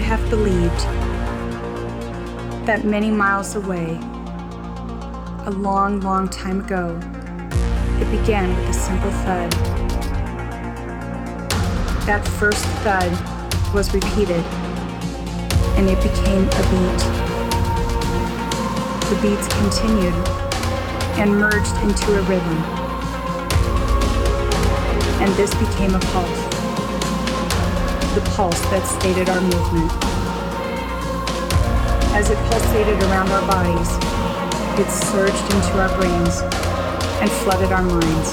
would have believed that many miles away, a long, long time ago, it began with a simple thud. That first thud was repeated, and it became a beat. The beats continued and merged into a rhythm, and this became a pulse the pulse that stated our movement. As it pulsated around our bodies, it surged into our brains and flooded our minds.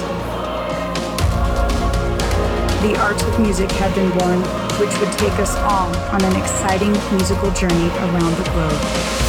The art of music had been born, which would take us all on an exciting musical journey around the globe.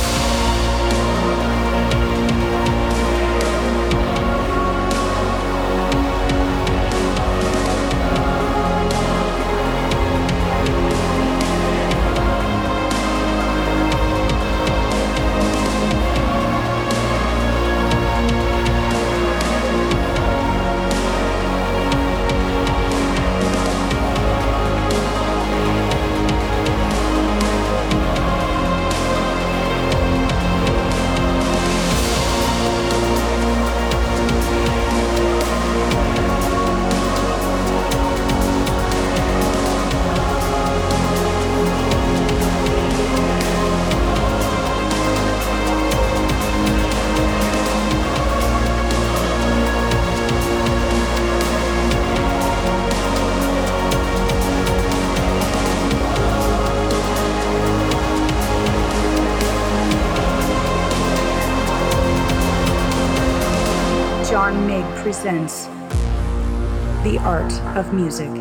Presents The Art of Music.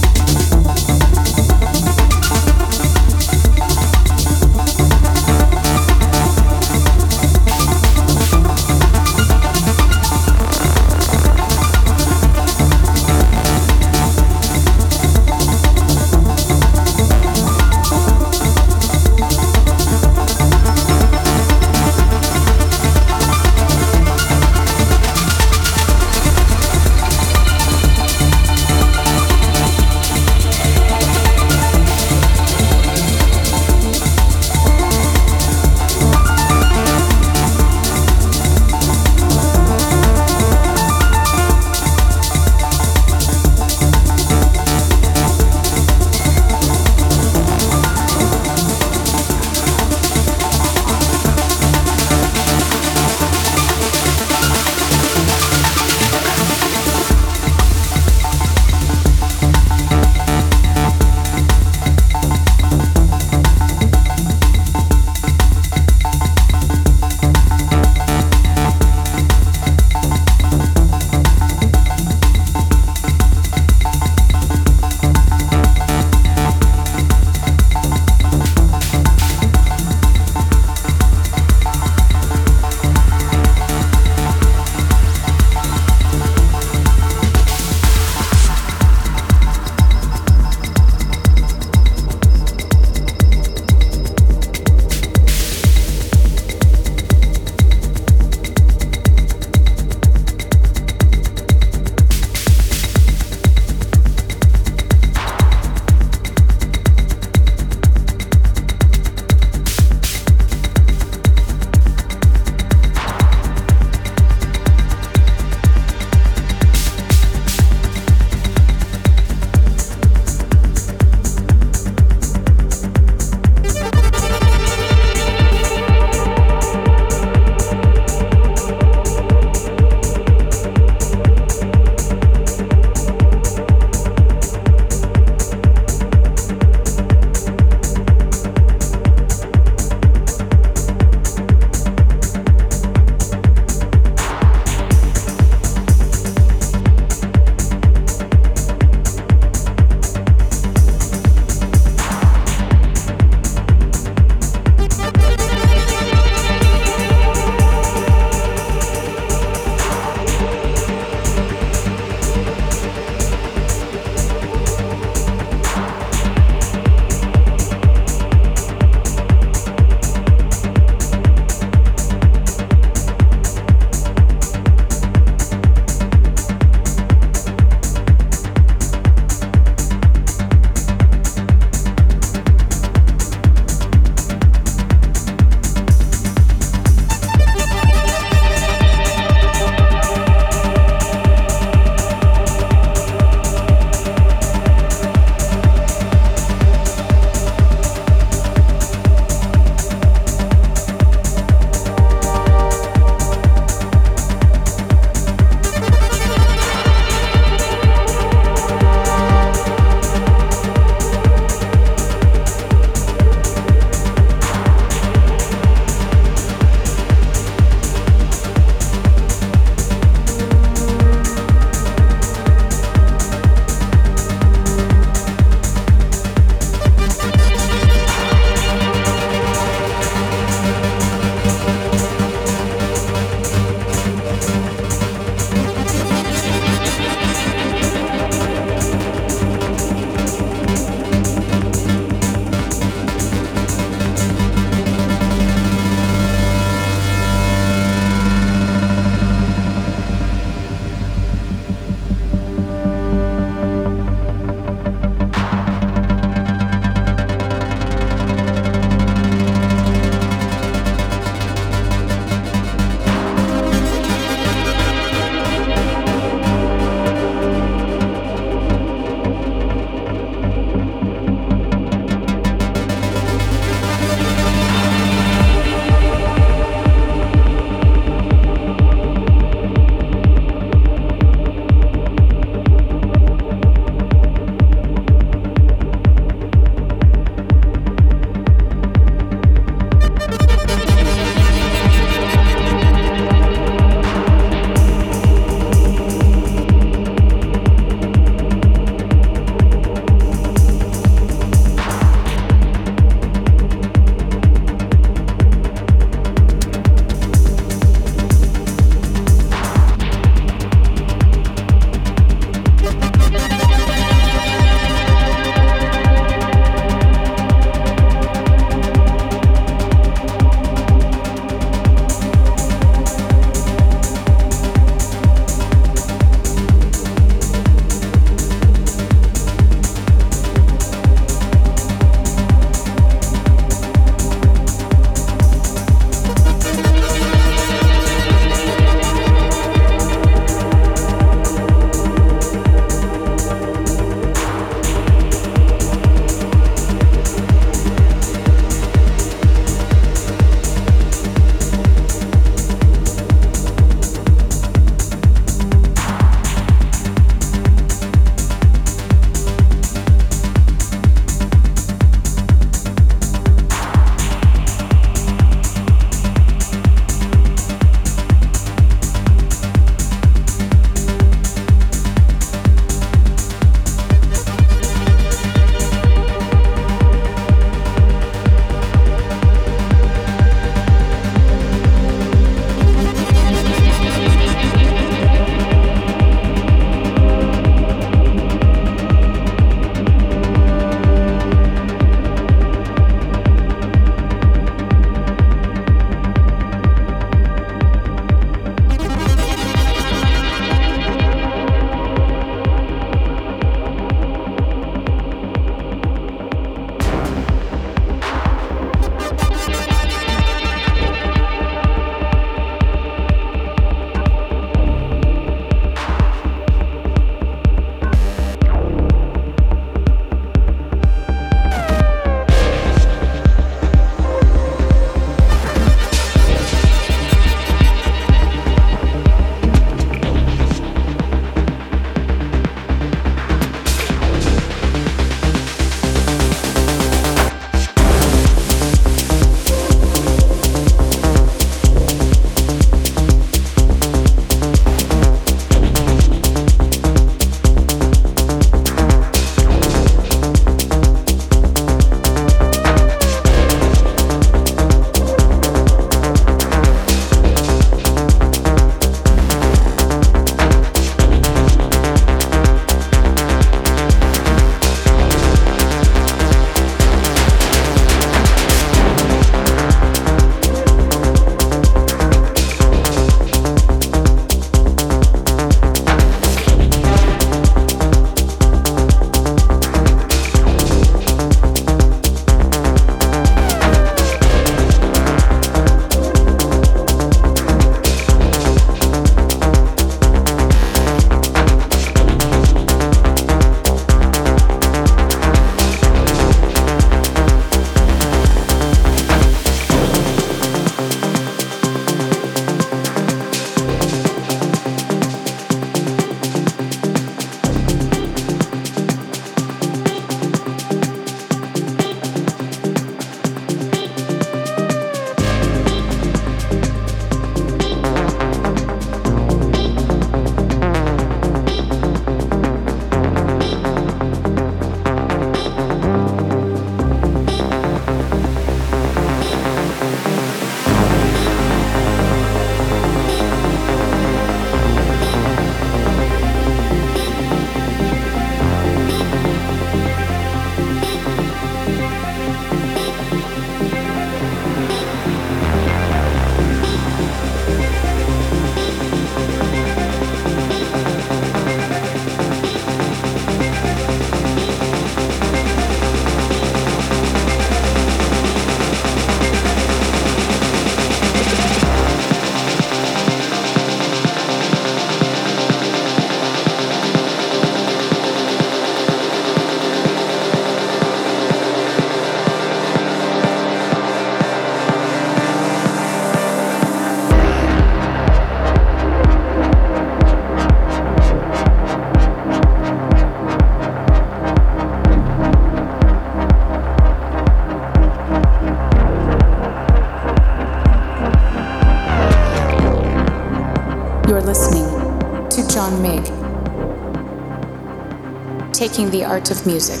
Taking the art of music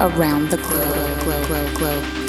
around the globe, globe, globe, globe,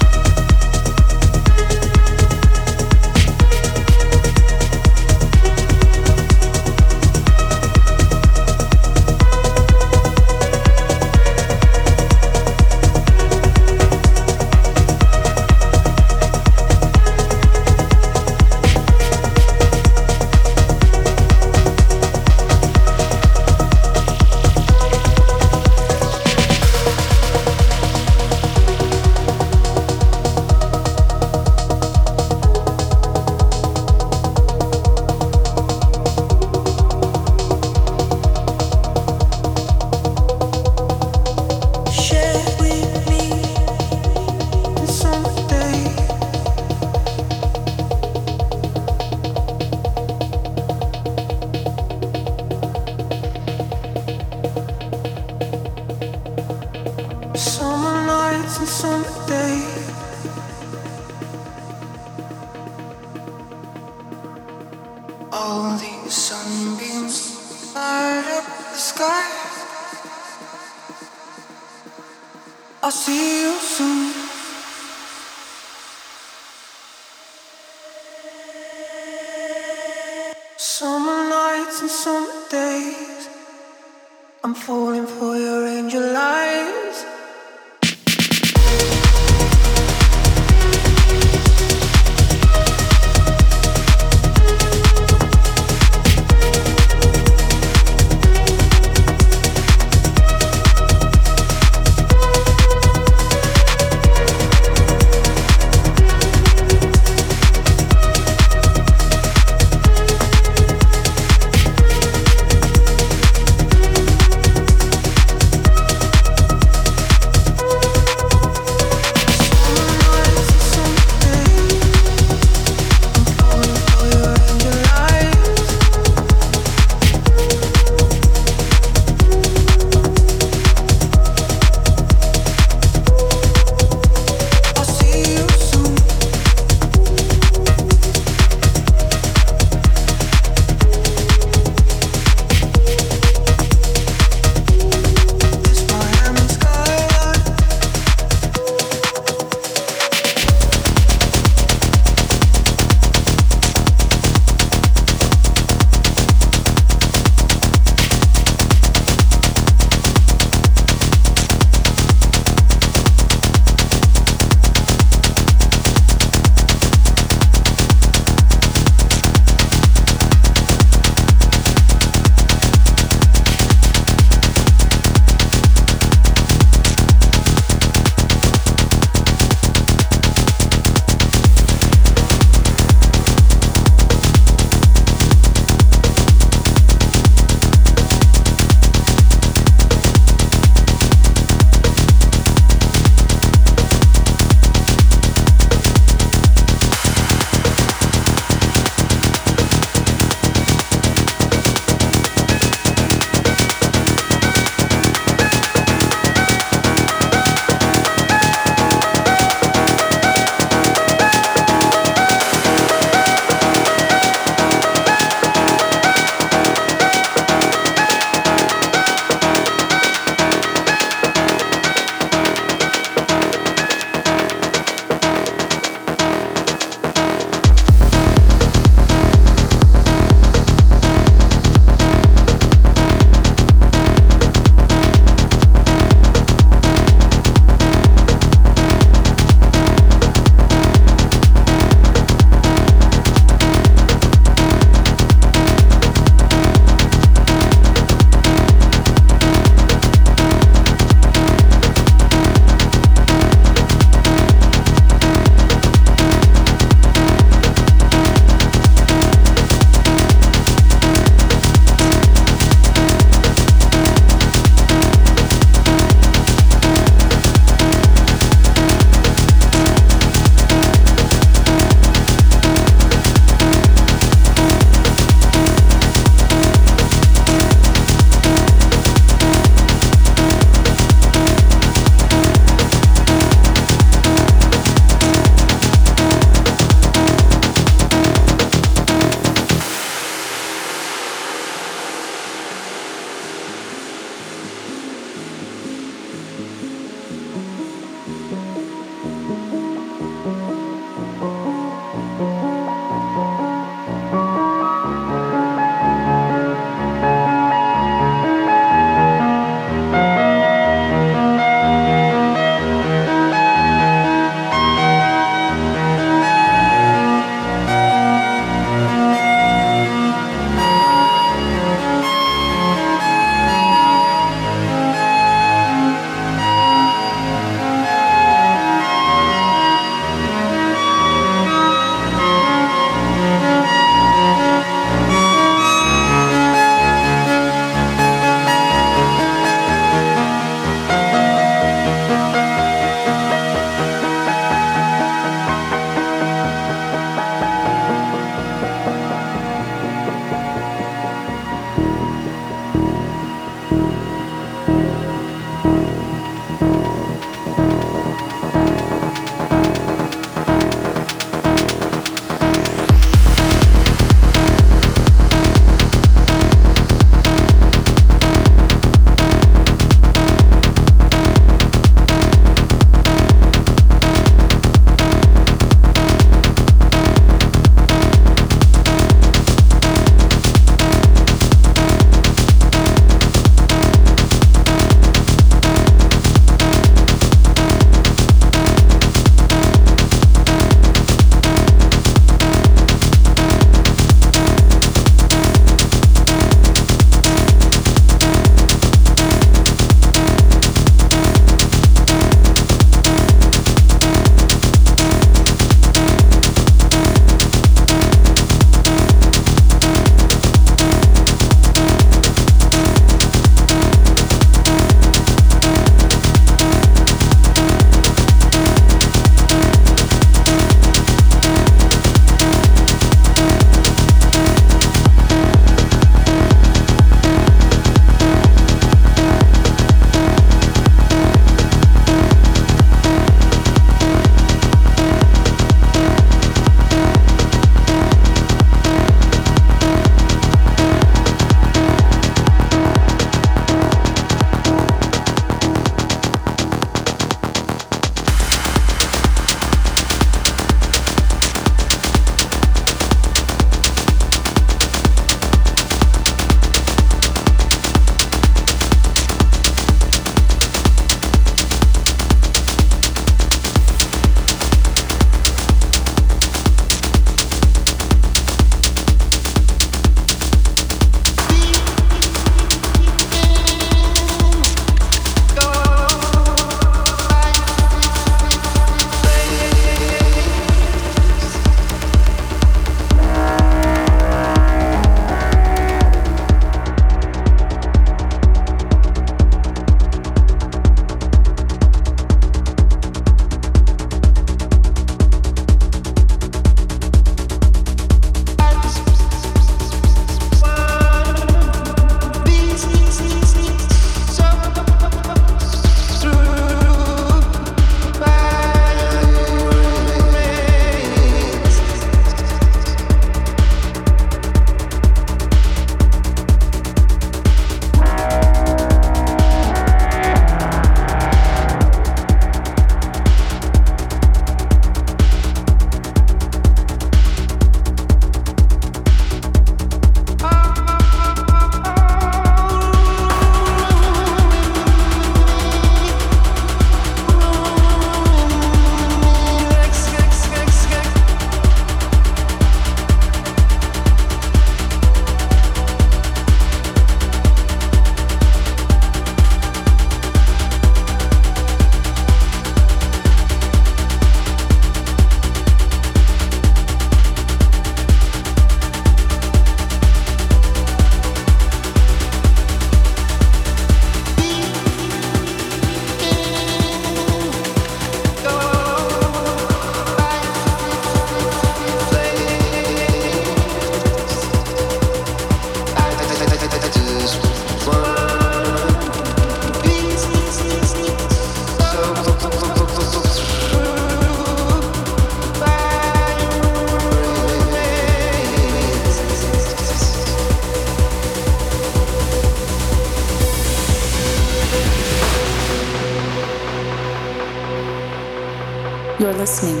listening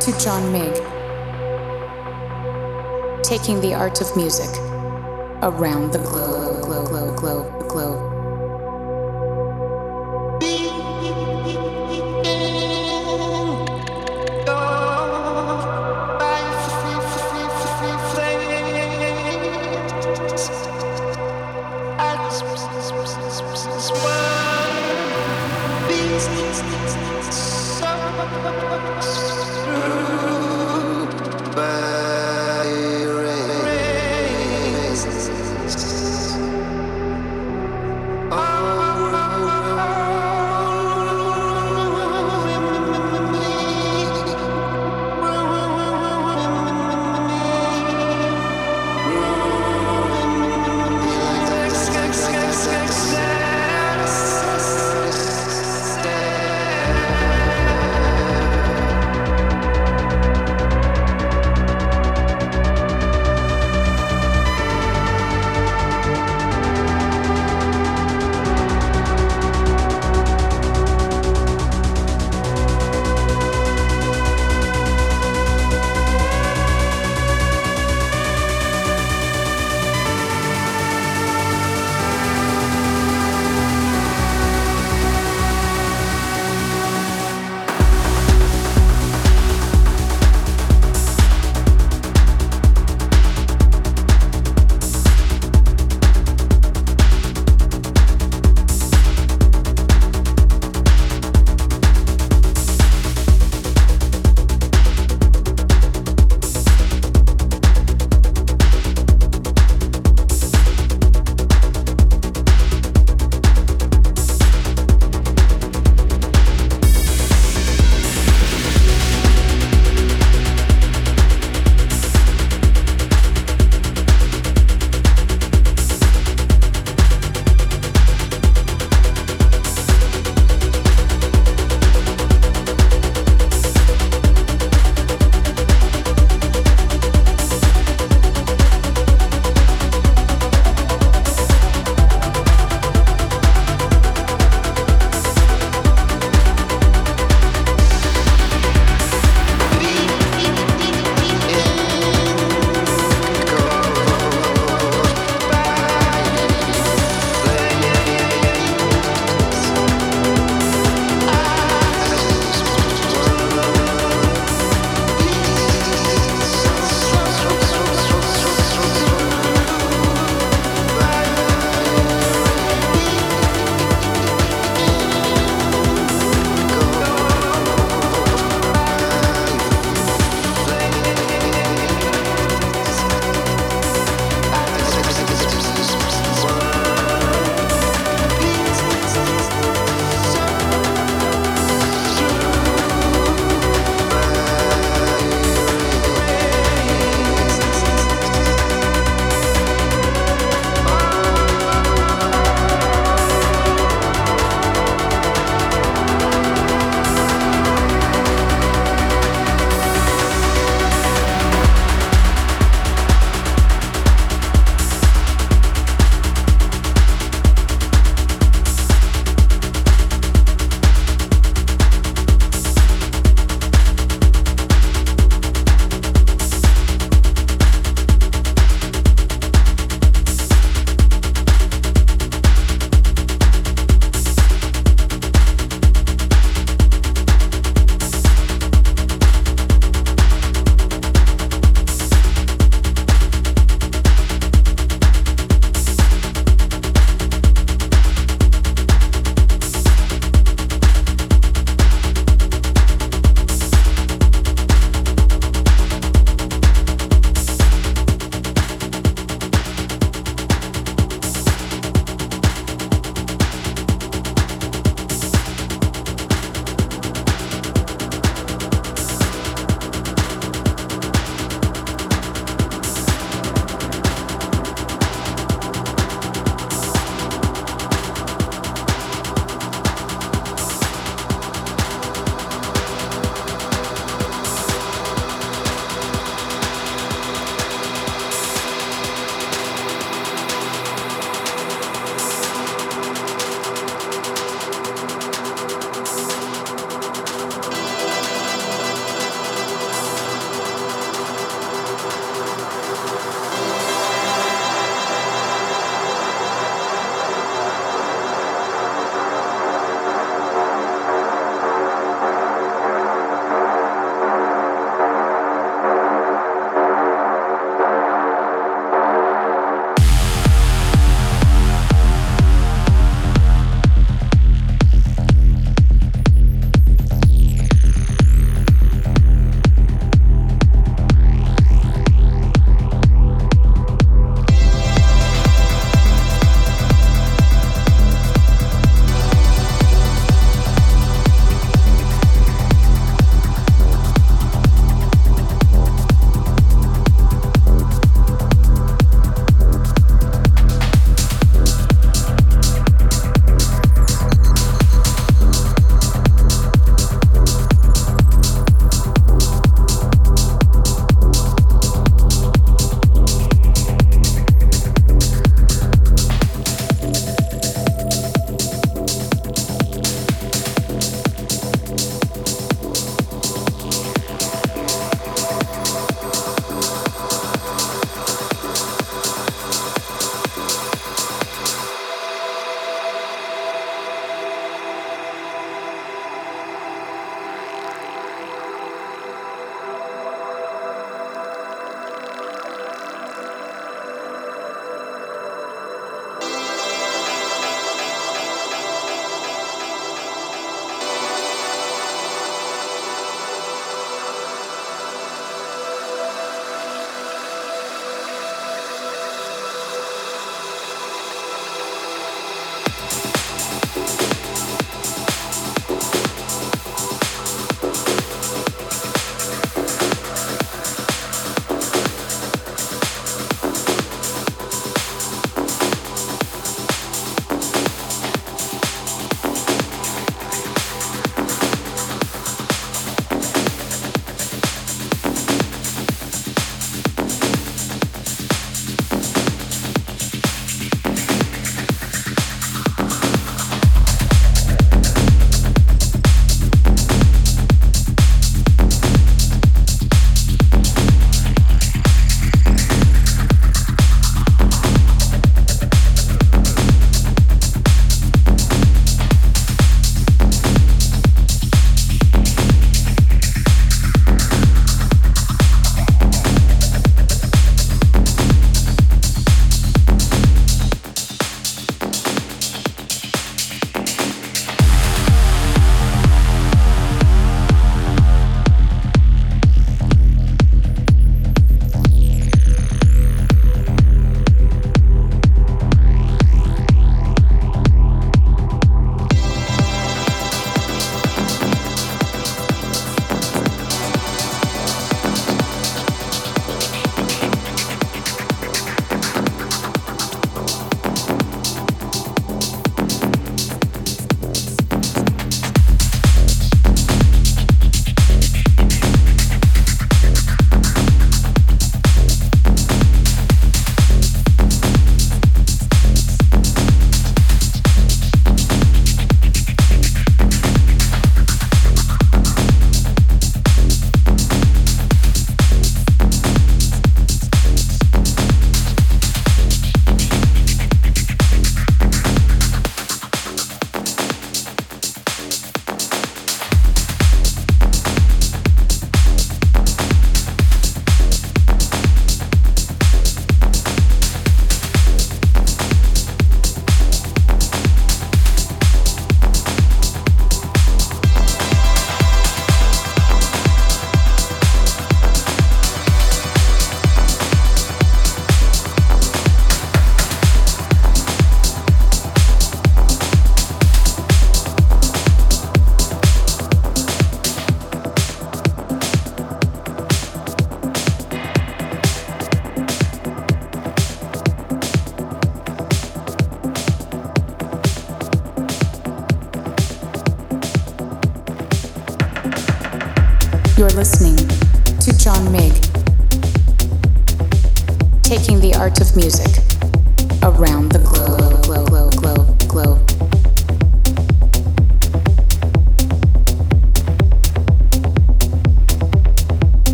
to John Mig, taking the art of music around the globe,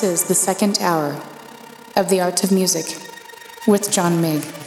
this is the second hour of The Art of Music with John Mig.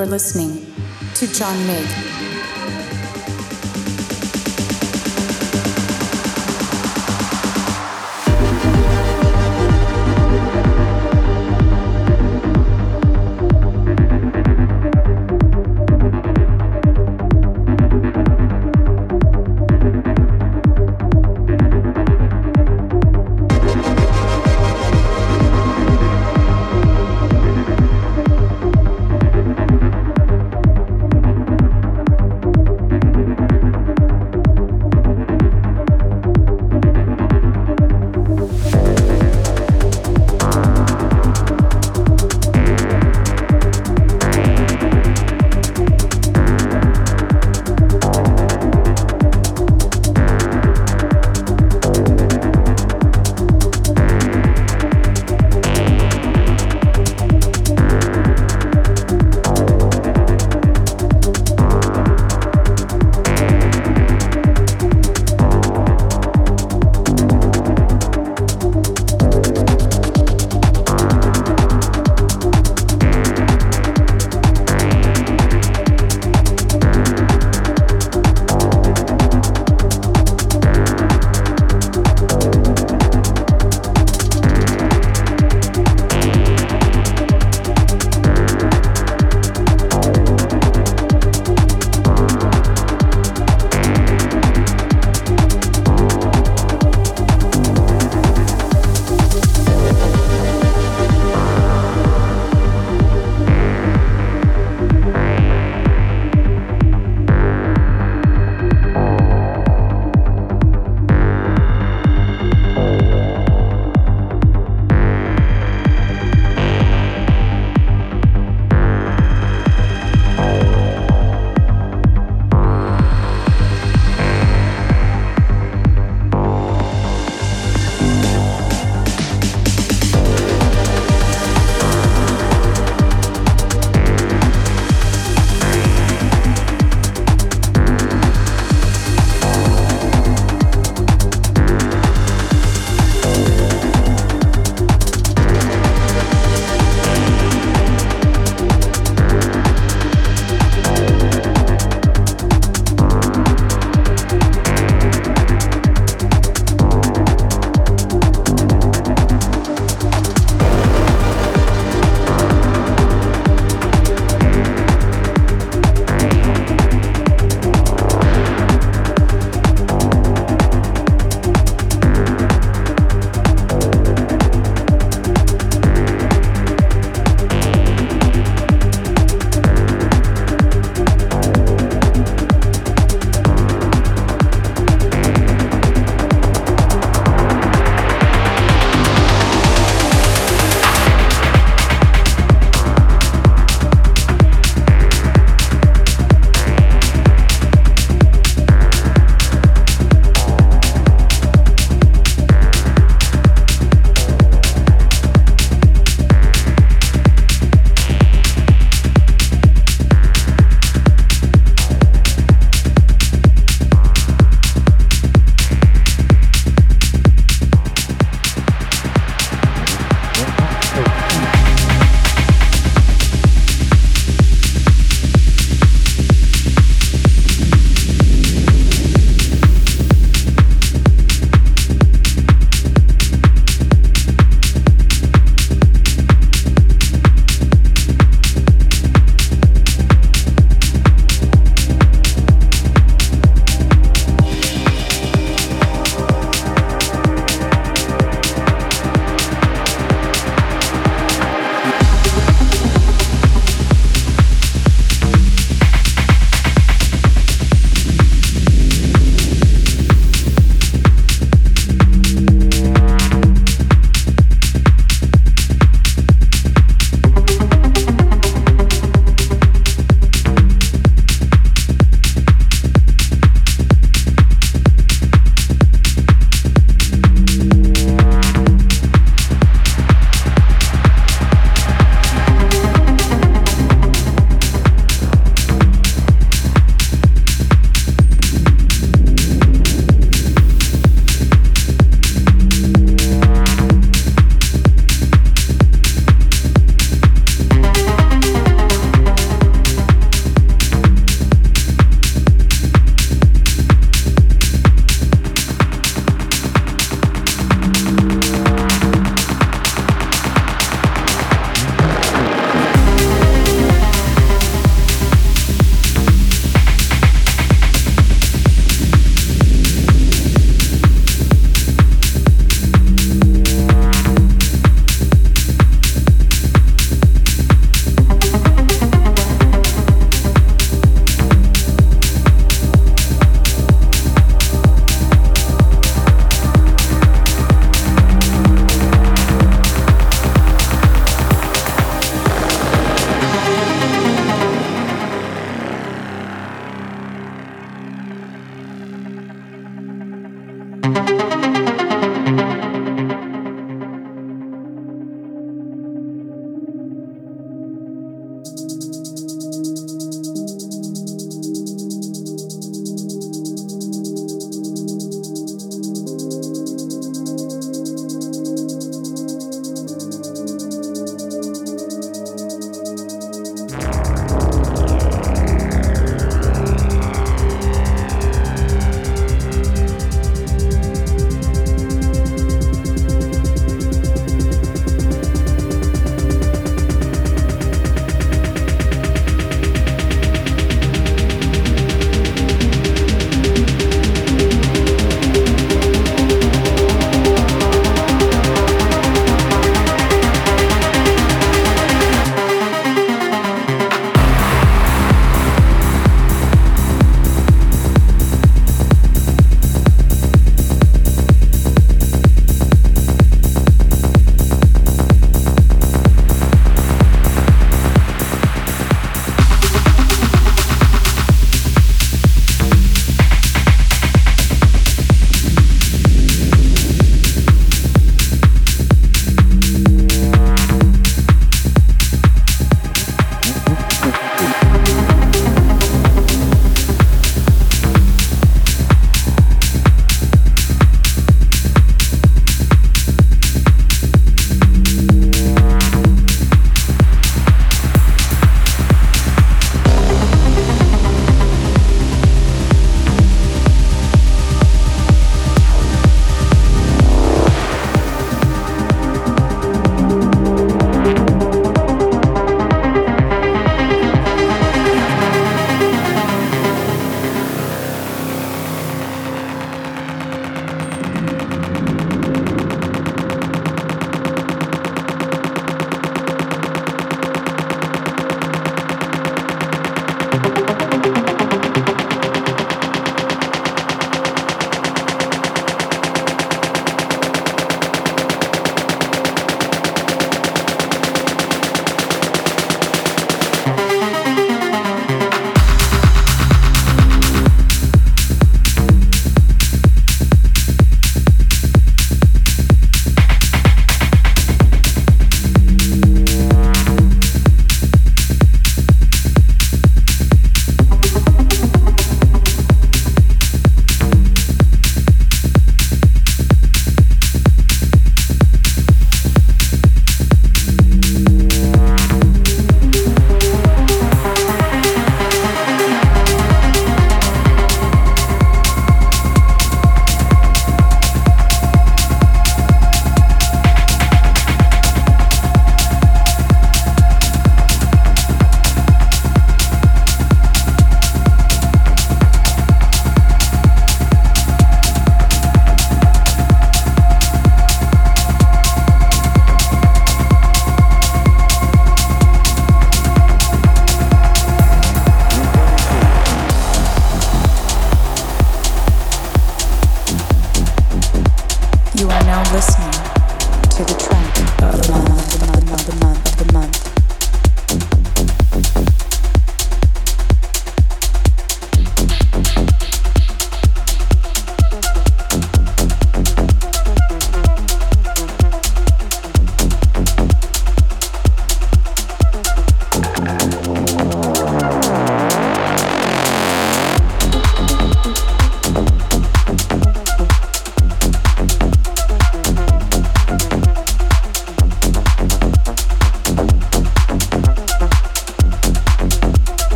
You're listening to John Mig.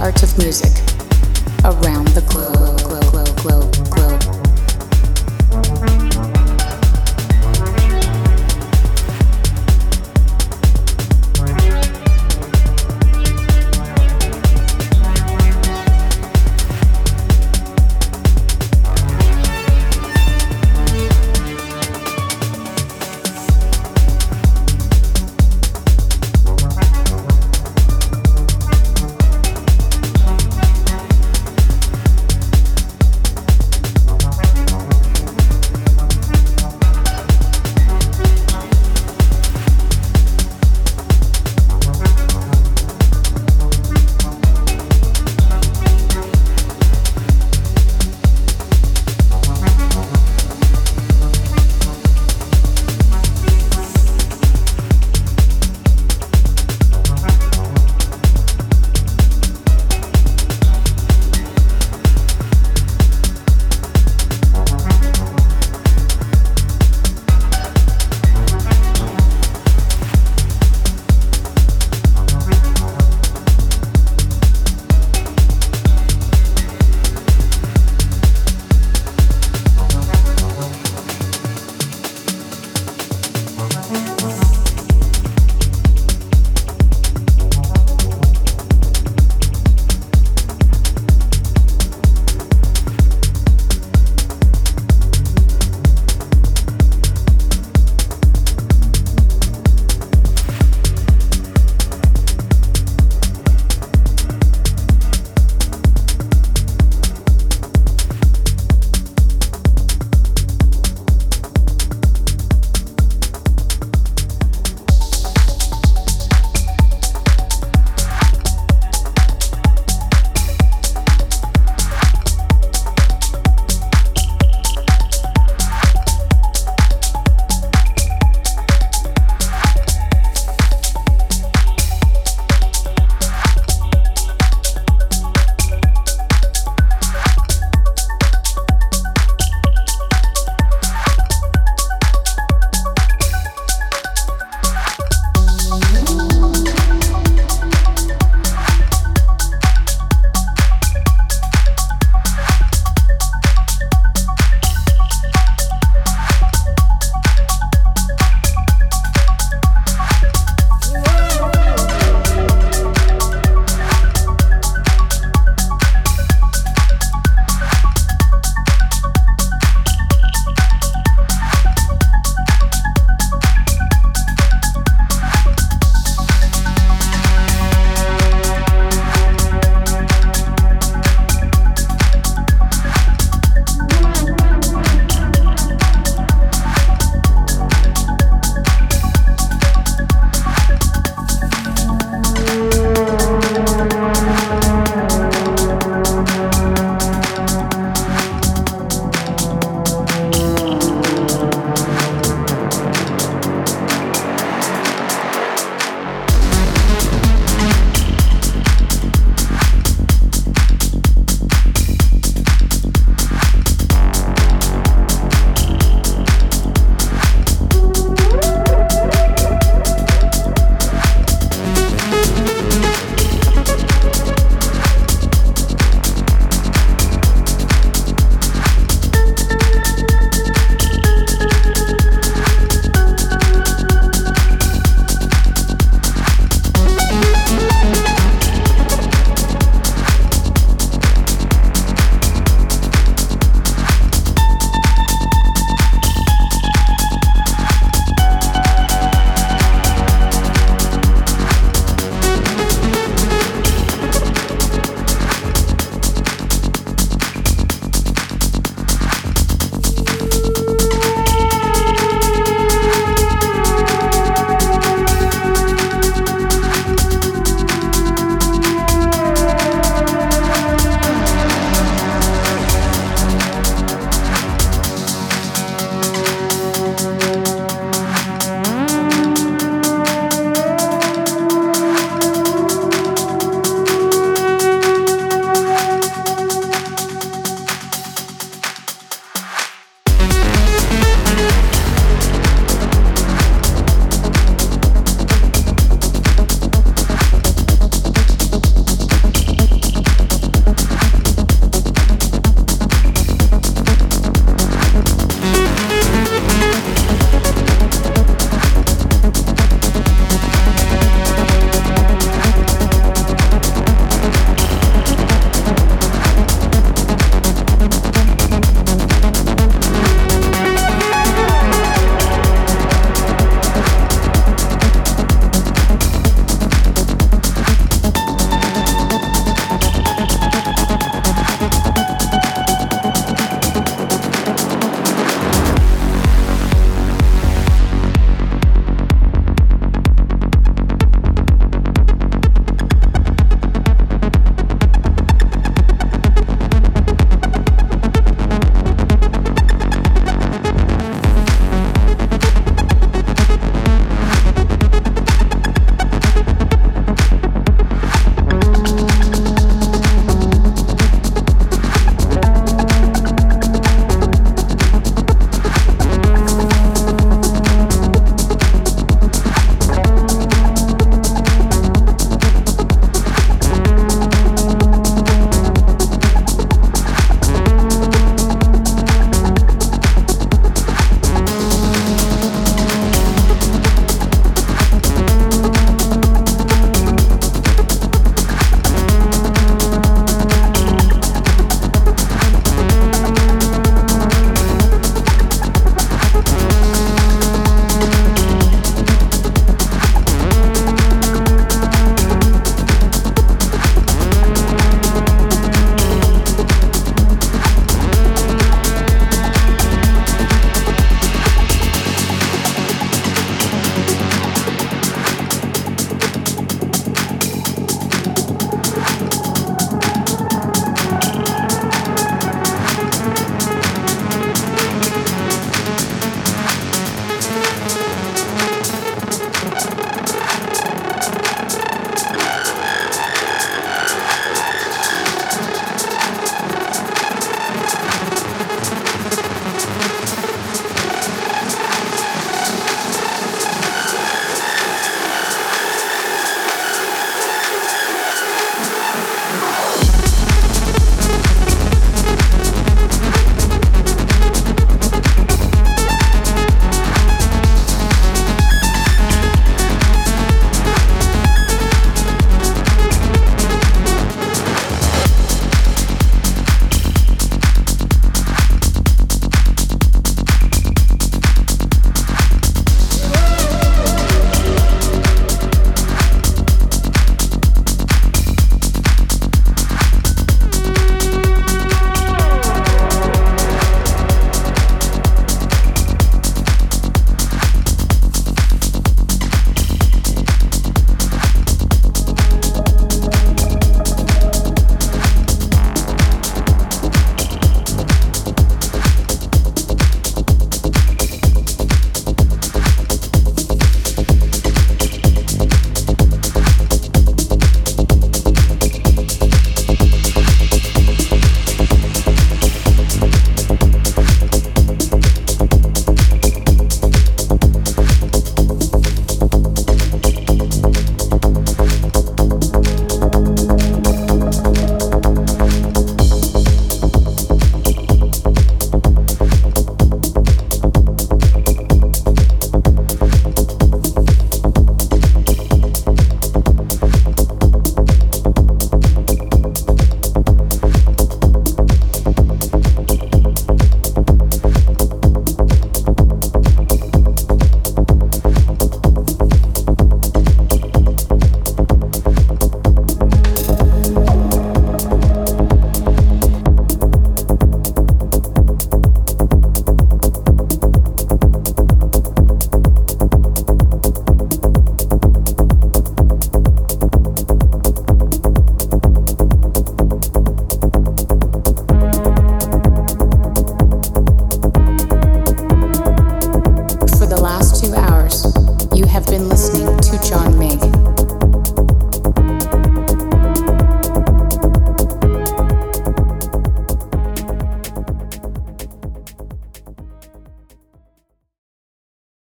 Art of music